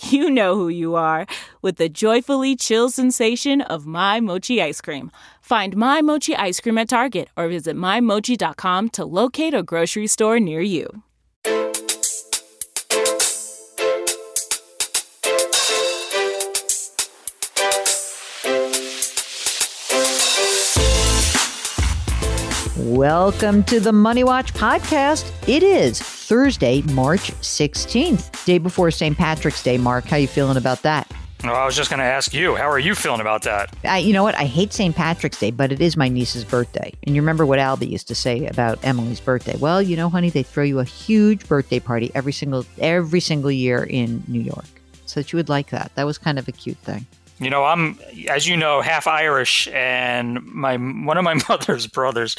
you know who you are with the joyfully chill sensation of My Mochi ice cream. Find My Mochi ice cream at Target or visit MyMochi.com to locate a grocery store near you. Welcome to the Money Watch podcast. It is Thursday, March 16th, day before St. Patrick's Day. Mark, how you feeling about that? Well, I was just going to ask you, how are you feeling about that? I, you know what? I hate St. Patrick's Day, but it is my niece's birthday. And you remember what Albie used to say about Emily's birthday? Well, you know, honey, they throw you a huge birthday party every single every single year in New York. So that you would like that. That was kind of a cute thing. You know, I'm, as you know, half Irish, and my one of my mother's brothers,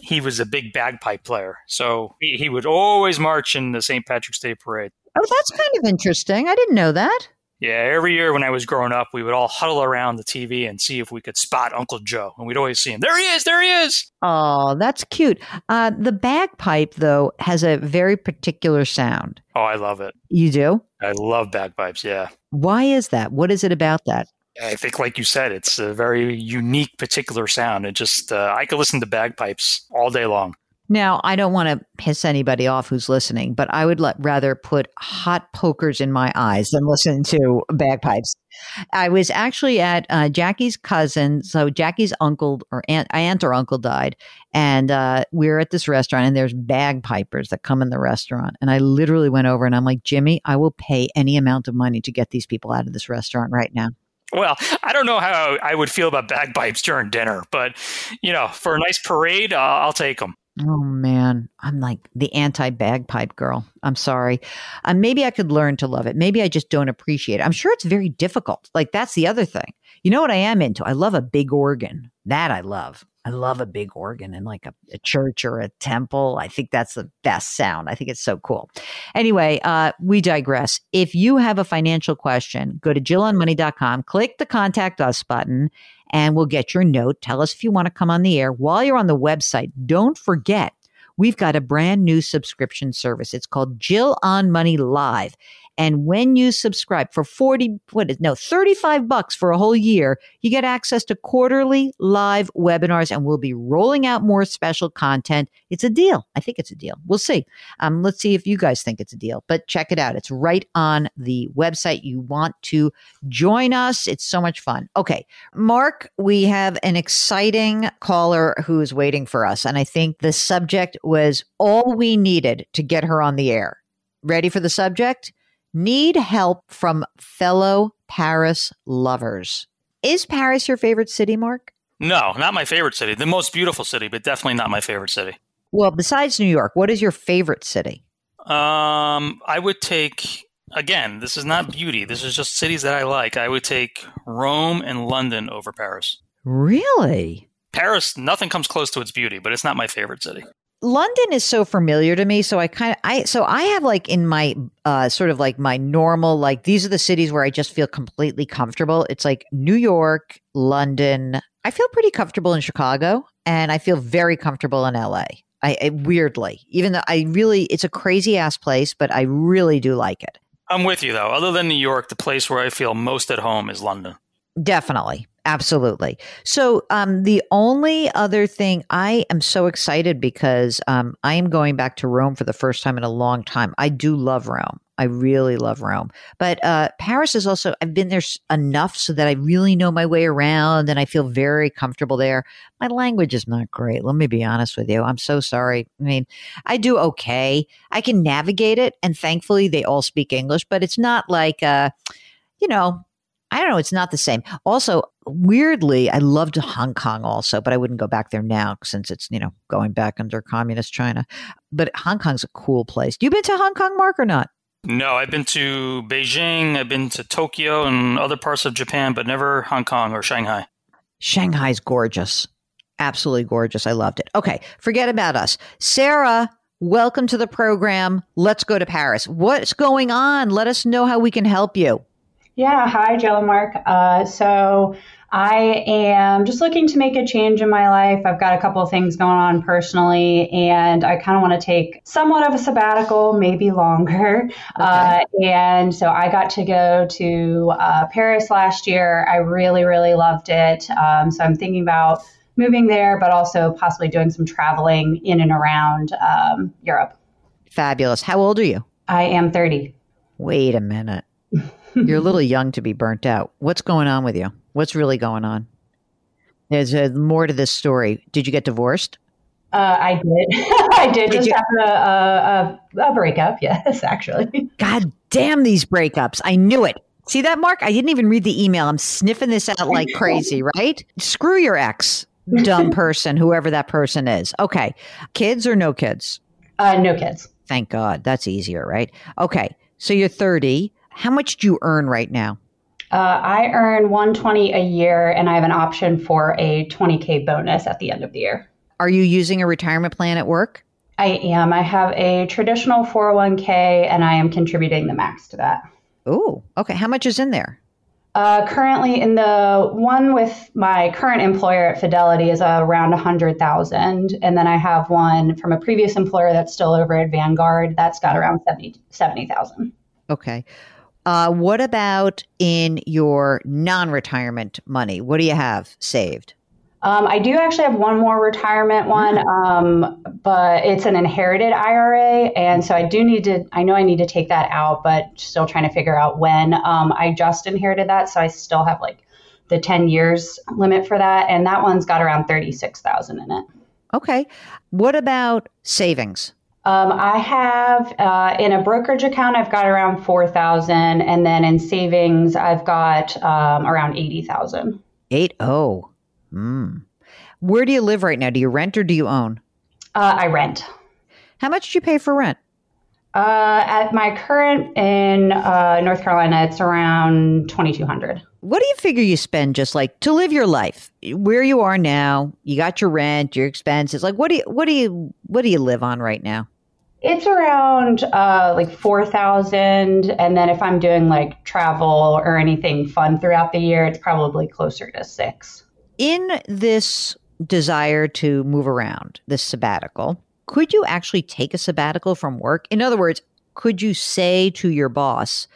he was a big bagpipe player. So he, he would always march in the St. Patrick's Day parade. Oh, that's kind of interesting. I didn't know that. Yeah, every year when I was growing up, we would all huddle around the TV and see if we could spot Uncle Joe, and we'd always see him. There he is! There he is! Oh, that's cute. Uh, the bagpipe, though, has a very particular sound. Oh, I love it. You do? I love bagpipes. Yeah. Why is that? What is it about that? I think, like you said, it's a very unique, particular sound. It just, uh, I could listen to bagpipes all day long. Now, I don't want to piss anybody off who's listening, but I would let, rather put hot pokers in my eyes than listen to bagpipes. I was actually at uh, Jackie's cousin, so Jackie's uncle or aunt, aunt or uncle died, and uh, we were at this restaurant, and there's bagpipers that come in the restaurant, and I literally went over and I'm like, Jimmy, I will pay any amount of money to get these people out of this restaurant right now. Well, I don't know how I would feel about bagpipes during dinner, but you know, for a nice parade, uh, I'll take them. Oh man, I'm like the anti bagpipe girl. I'm sorry. Uh, maybe I could learn to love it. Maybe I just don't appreciate it. I'm sure it's very difficult. Like that's the other thing. You know what I am into? I love a big organ. That I love. I love a big organ in like a, a church or a temple. I think that's the best sound. I think it's so cool. Anyway, uh, we digress. If you have a financial question, go to jillonmoney.com, click the contact us button, and we'll get your note. Tell us if you want to come on the air. While you're on the website, don't forget we've got a brand new subscription service. It's called Jill on Money Live. And when you subscribe for 40, what is, no, 35 bucks for a whole year, you get access to quarterly live webinars and we'll be rolling out more special content. It's a deal. I think it's a deal. We'll see. Um, let's see if you guys think it's a deal, but check it out. It's right on the website. You want to join us. It's so much fun. Okay. Mark, we have an exciting caller who is waiting for us. And I think the subject was all we needed to get her on the air. Ready for the subject? Need help from fellow Paris lovers. Is Paris your favorite city, Mark? No, not my favorite city. The most beautiful city, but definitely not my favorite city. Well, besides New York, what is your favorite city? Um, I would take again. This is not beauty. This is just cities that I like. I would take Rome and London over Paris. Really? Paris, nothing comes close to its beauty, but it's not my favorite city. London is so familiar to me, so I kind of I so I have like in my uh sort of like my normal like these are the cities where I just feel completely comfortable. It's like New York, London. I feel pretty comfortable in Chicago. and I feel very comfortable in LA. I, I weirdly, even though I really, it's a crazy ass place, but I really do like it. I'm with you though. Other than New York, the place where I feel most at home is London. Definitely. Absolutely. So, um, the only other thing I am so excited because um, I am going back to Rome for the first time in a long time. I do love Rome. I really love Rome. But uh, Paris is also, I've been there enough so that I really know my way around and I feel very comfortable there. My language is not great. Let me be honest with you. I'm so sorry. I mean, I do okay. I can navigate it. And thankfully, they all speak English, but it's not like, uh, you know, I don't know. It's not the same. Also, weirdly, I loved Hong Kong also, but I wouldn't go back there now since it's, you know, going back under communist China. But Hong Kong's a cool place. You been to Hong Kong, Mark, or not? No, I've been to Beijing, I've been to Tokyo and other parts of Japan, but never Hong Kong or Shanghai. Shanghai's gorgeous. Absolutely gorgeous. I loved it. Okay, forget about us. Sarah, welcome to the program. Let's go to Paris. What's going on? Let us know how we can help you. Yeah, hi, Jill and Mark. Uh, so I am just looking to make a change in my life. I've got a couple of things going on personally, and I kind of want to take somewhat of a sabbatical, maybe longer. Okay. Uh, and so I got to go to uh, Paris last year. I really, really loved it. Um, so I'm thinking about moving there, but also possibly doing some traveling in and around um, Europe. Fabulous. How old are you? I am 30. Wait a minute. You're a little young to be burnt out. What's going on with you? What's really going on? There's uh, more to this story. Did you get divorced? Uh, I did. I did, did just you? have a, a, a breakup. Yes, actually. God damn these breakups! I knew it. See that, Mark? I didn't even read the email. I'm sniffing this out like crazy, right? Screw your ex, dumb person, whoever that person is. Okay. Kids or no kids? Uh, no kids. Thank God. That's easier, right? Okay. So you're 30. How much do you earn right now? Uh, I earn 120 a year, and I have an option for a 20k bonus at the end of the year. Are you using a retirement plan at work? I am. I have a traditional 401k, and I am contributing the max to that. Oh, okay. How much is in there? Uh, currently, in the one with my current employer at Fidelity is uh, around a hundred thousand, and then I have one from a previous employer that's still over at Vanguard that's got around 70,000. okay. Uh, what about in your non retirement money? What do you have saved? Um, I do actually have one more retirement one, um, but it's an inherited IRA. And so I do need to, I know I need to take that out, but still trying to figure out when. Um, I just inherited that. So I still have like the 10 years limit for that. And that one's got around 36,000 in it. Okay. What about savings? Um, I have uh, in a brokerage account, I've got around four thousand, and then in savings, I've got um, around eighty thousand. Eight oh. Mm. Where do you live right now? Do you rent or do you own? Uh, I rent. How much do you pay for rent? Uh, at my current in uh, North Carolina, it's around twenty two hundred. What do you figure you spend just like to live your life? Where you are now, you got your rent, your expenses. Like, what do you, what do you, what do you live on right now? It's around uh, like 4,000. And then if I'm doing like travel or anything fun throughout the year, it's probably closer to six. In this desire to move around, this sabbatical, could you actually take a sabbatical from work? In other words, could you say to your boss,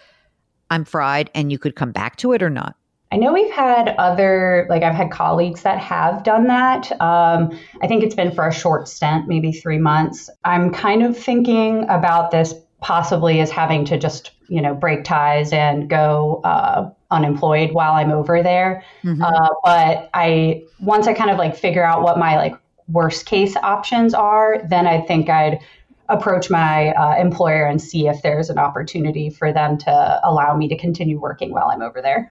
I'm fried and you could come back to it or not? I know we've had other, like I've had colleagues that have done that. Um, I think it's been for a short stint, maybe three months. I'm kind of thinking about this possibly as having to just, you know, break ties and go uh, unemployed while I'm over there. Mm-hmm. Uh, but I, once I kind of like figure out what my like worst case options are, then I think I'd approach my uh, employer and see if there's an opportunity for them to allow me to continue working while I'm over there.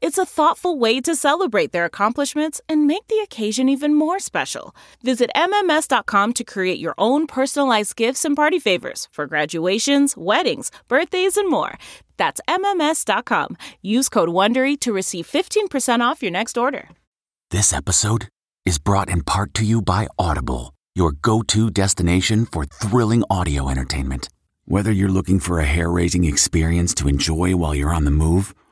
It's a thoughtful way to celebrate their accomplishments and make the occasion even more special. Visit MMS.com to create your own personalized gifts and party favors for graduations, weddings, birthdays, and more. That's MMS.com. Use code WONDERY to receive 15% off your next order. This episode is brought in part to you by Audible, your go to destination for thrilling audio entertainment. Whether you're looking for a hair raising experience to enjoy while you're on the move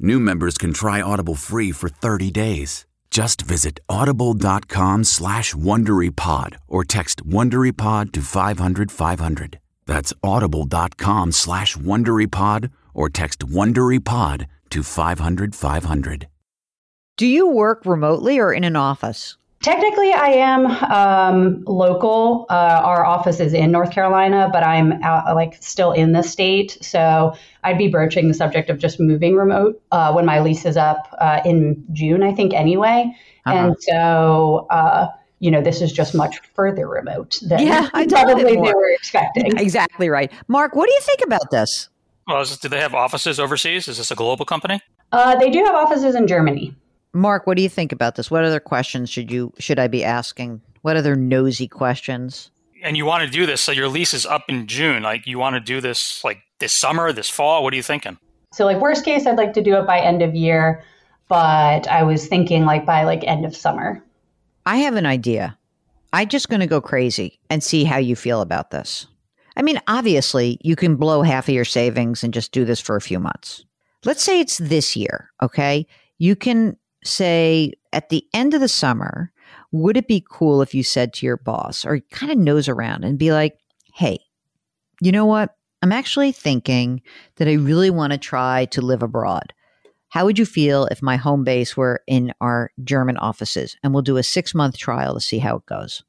new members can try Audible free for 30 days. Just visit audible.com slash WonderyPod or text WonderyPod to 500, 500. That's audible.com slash WonderyPod or text WonderyPod to 500, 500. Do you work remotely or in an office? Technically, I am um, local. Uh, our office is in North Carolina, but I'm out, like still in the state. So I'd be broaching the subject of just moving remote uh, when my lease is up uh, in June, I think, anyway. Uh-huh. And so, uh, you know, this is just much further remote than yeah, I probably they were expecting. Exactly right. Mark, what do you think about this? Well, do they have offices overseas? Is this a global company? Uh, they do have offices in Germany. Mark, what do you think about this? What other questions should you should I be asking? What other nosy questions? And you want to do this so your lease is up in June. Like you want to do this like this summer, this fall? What are you thinking? So like worst case I'd like to do it by end of year, but I was thinking like by like end of summer. I have an idea. I'm just going to go crazy and see how you feel about this. I mean, obviously, you can blow half of your savings and just do this for a few months. Let's say it's this year, okay? You can say at the end of the summer, would it be cool if you said to your boss or kind of nose around and be like, hey, you know what? I'm actually thinking that I really want to try to live abroad. How would you feel if my home base were in our German offices and we'll do a six month trial to see how it goes?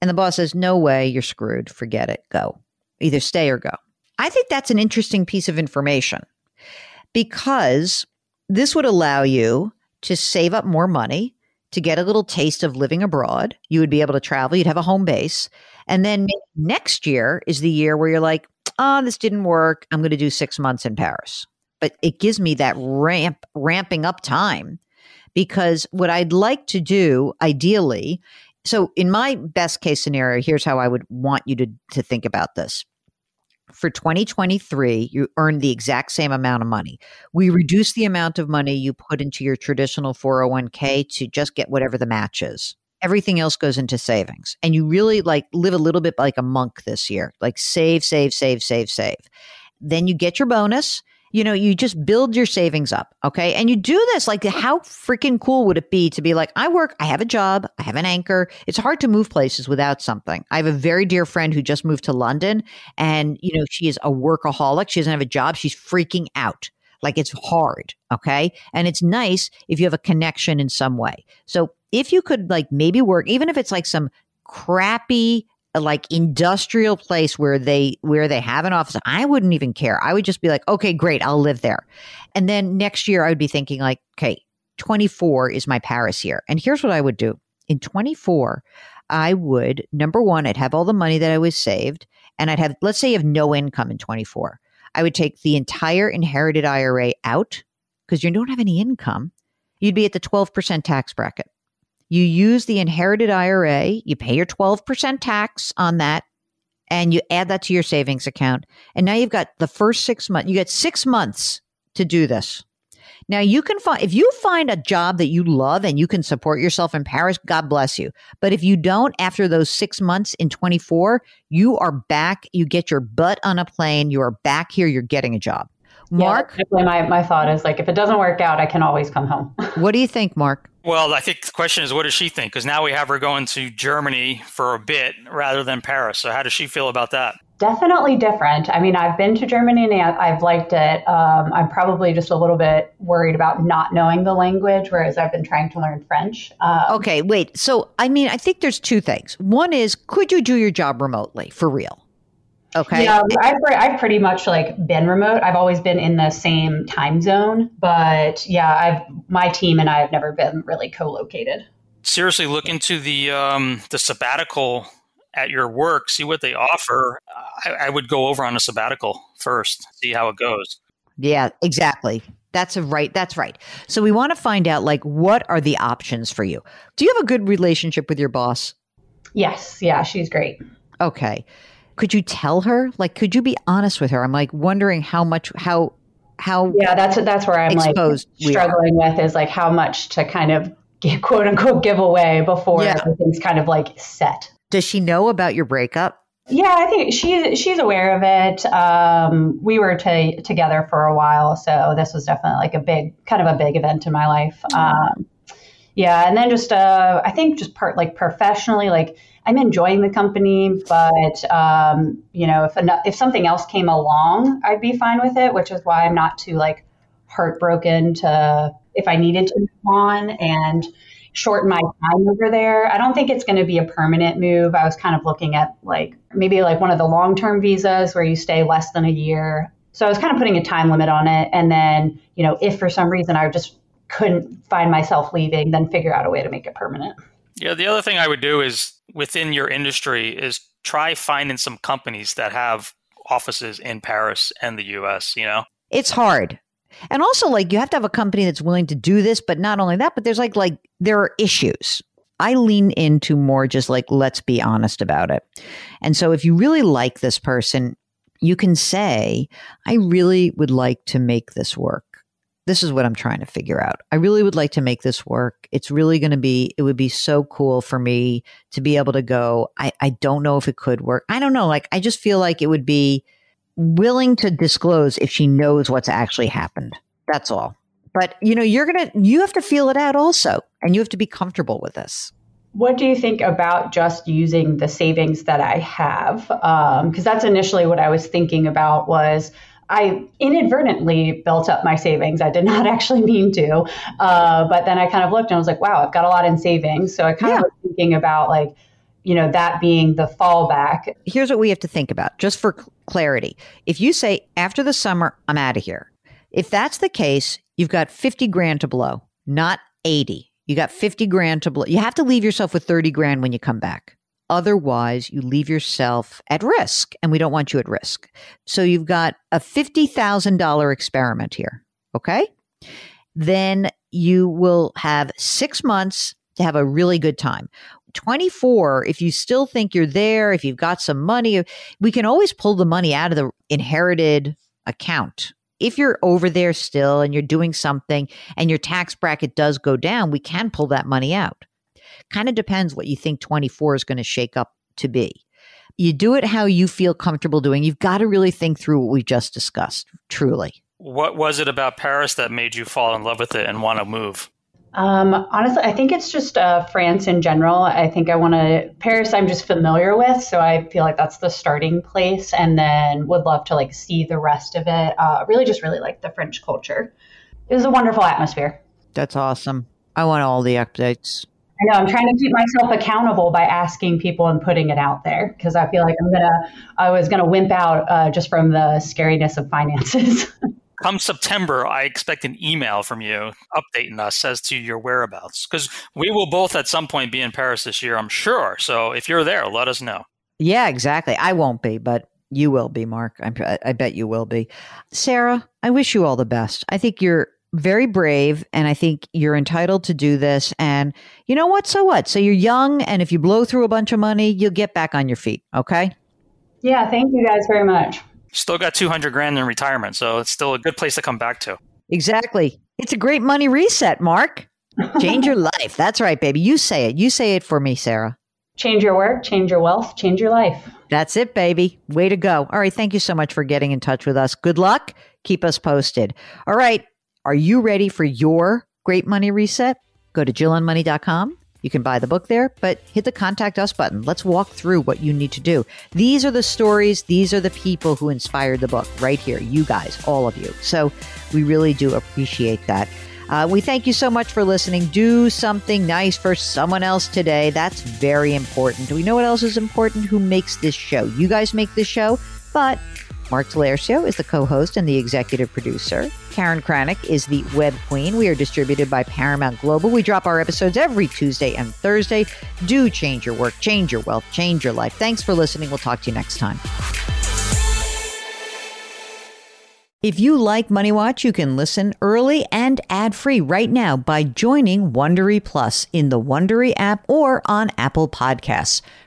And the boss says, No way, you're screwed. Forget it. Go. Either stay or go. I think that's an interesting piece of information because this would allow you to save up more money, to get a little taste of living abroad. You would be able to travel, you'd have a home base. And then next year is the year where you're like, oh, this didn't work. I'm going to do six months in Paris. But it gives me that ramp, ramping up time because what I'd like to do ideally, so in my best case scenario, here's how I would want you to, to think about this for 2023, you earn the exact same amount of money. We mm-hmm. reduce the amount of money you put into your traditional 401k to just get whatever the match is. Everything else goes into savings. And you really like live a little bit like a monk this year, like save, save, save, save, save. Then you get your bonus you know, you just build your savings up. Okay. And you do this like, how freaking cool would it be to be like, I work, I have a job, I have an anchor. It's hard to move places without something. I have a very dear friend who just moved to London and, you know, she is a workaholic. She doesn't have a job. She's freaking out. Like it's hard. Okay. And it's nice if you have a connection in some way. So if you could like maybe work, even if it's like some crappy like industrial place where they where they have an office i wouldn't even care. I would just be like okay great i'll live there. And then next year i would be thinking like okay 24 is my paris year. And here's what i would do. In 24 i would number one i'd have all the money that i was saved and i'd have let's say you have no income in 24 i would take the entire inherited ira out because you don't have any income. You'd be at the 12% tax bracket you use the inherited IRA, you pay your 12% tax on that, and you add that to your savings account. And now you've got the first six months, you get six months to do this. Now you can find, if you find a job that you love and you can support yourself in Paris, God bless you. But if you don't, after those six months in 24, you are back, you get your butt on a plane, you are back here, you're getting a job. Mark? Yeah, my, my thought is like, if it doesn't work out, I can always come home. what do you think, Mark? Well, I think the question is, what does she think? Because now we have her going to Germany for a bit rather than Paris. So, how does she feel about that? Definitely different. I mean, I've been to Germany and I've liked it. Um, I'm probably just a little bit worried about not knowing the language, whereas I've been trying to learn French. Um, okay, wait. So, I mean, I think there's two things. One is, could you do your job remotely for real? Okay. Yeah, I've, I've pretty much like been remote. I've always been in the same time zone, but yeah, I've my team and I have never been really co-located. Seriously, look into the um, the sabbatical at your work. See what they offer. I, I would go over on a sabbatical first, see how it goes. Yeah, exactly. That's a right. That's right. So we want to find out like what are the options for you. Do you have a good relationship with your boss? Yes. Yeah, she's great. Okay. Could you tell her? Like, could you be honest with her? I'm like wondering how much, how, how. Yeah, that's that's where I'm exposed like struggling with is like how much to kind of get, quote unquote give away before Yeah. everything's kind of like set. Does she know about your breakup? Yeah, I think she's she's aware of it. Um, we were to, together for a while, so this was definitely like a big, kind of a big event in my life. Um, yeah, and then just uh, I think just part like professionally, like I'm enjoying the company, but um, you know, if if something else came along, I'd be fine with it. Which is why I'm not too like heartbroken to if I needed to move on and shorten my time over there. I don't think it's going to be a permanent move. I was kind of looking at like maybe like one of the long term visas where you stay less than a year. So I was kind of putting a time limit on it. And then, you know, if for some reason I just couldn't find myself leaving, then figure out a way to make it permanent. Yeah, the other thing I would do is within your industry is try finding some companies that have offices in Paris and the US, you know? It's hard. And also like you have to have a company that's willing to do this, but not only that, but there's like like there are issues. I lean into more just like let's be honest about it. And so if you really like this person, you can say, I really would like to make this work. This is what I'm trying to figure out. I really would like to make this work. It's really going to be, it would be so cool for me to be able to go. I, I don't know if it could work. I don't know. Like, I just feel like it would be willing to disclose if she knows what's actually happened. That's all. But, you know, you're going to, you have to feel it out also. And you have to be comfortable with this. What do you think about just using the savings that I have? Um, because that's initially what I was thinking about was I inadvertently built up my savings. I did not actually mean to, uh, but then I kind of looked and I was like, wow, I've got a lot in savings. So I kind Yeah. of was thinking about like, you know, that being the fallback. Here's what we have to think about just for clarity. If you say, after the summer, I'm out of here. If that's the case, you've got 50 grand to blow, not 80. You got 50 grand to blow. You have to leave yourself with 30 grand when you come back. Otherwise, you leave yourself at risk, and we don't want you at risk. So you've got a $50,000 experiment here. Okay. Then you will have six months to have a really good time. 24, if you still think you're there, if you've got some money, we can always pull the money out of the inherited account. If you're over there still and you're doing something and your tax bracket does go down, we can pull that money out. Kind of depends what you think 24 is going to shake up to be. You do it how you feel comfortable doing. You've got to really think through what we've just discussed, truly. What was it about Paris that made you fall in love with it and want to move? Um, honestly, I think it's just uh, France in general. I think I want to Paris. I'm just familiar with, so I feel like that's the starting place, and then would love to like see the rest of it. Uh, really, just really like the French culture. It was a wonderful atmosphere. That's awesome. I want all the updates. I know I'm trying to keep myself accountable by asking people and putting it out there because I feel like I'm gonna. I was gonna wimp out uh, just from the scariness of finances. Come September, I expect an email from you updating us as to your whereabouts because we will both at some point be in Paris this year, I'm sure. So if you're there, let us know. Yeah, exactly. I won't be, but you will be, Mark. I'm, I bet you will be. Sarah, I wish you all the best. I think you're very brave and I think you're entitled to do this. And you know what? So what? So you're young, and if you blow through a bunch of money, you'll get back on your feet. Okay. yeah, thank you guys very much. Still got 200 grand in retirement, so it's still a good place to come back to. Exactly. It's a great money reset, Mark. Change your life. That's right, baby. You say it. You say it for me, Sarah. Change your work, change your wealth, change your life. That's it, baby. Way to go. All right. Thank you so much for getting in touch with us. Good luck. Keep us posted. All right. Are you ready for your great money reset? Go to jillonmoney.com. You can buy the book there, but hit the contact us button. Let's walk through what you need to do. These are the stories, these are the people who inspired the book right here. You guys, all of you. So we really do appreciate that. Uh, we thank you so much for listening. Do something nice for someone else today. That's very important. Do we know what else is important? Who makes this show? You guys make this show. But Mark Talercio is the co host and the executive producer. Karen Kranick is the web queen. We are distributed by Paramount Global. We drop our episodes every Tuesday and Thursday. Do change your work, change your wealth, change your life. Thanks for listening. We'll talk to you next time. If you like Money Watch, you can listen early and ad-free right now by joining Wondery Plus in the Wondery app or on Apple Podcasts.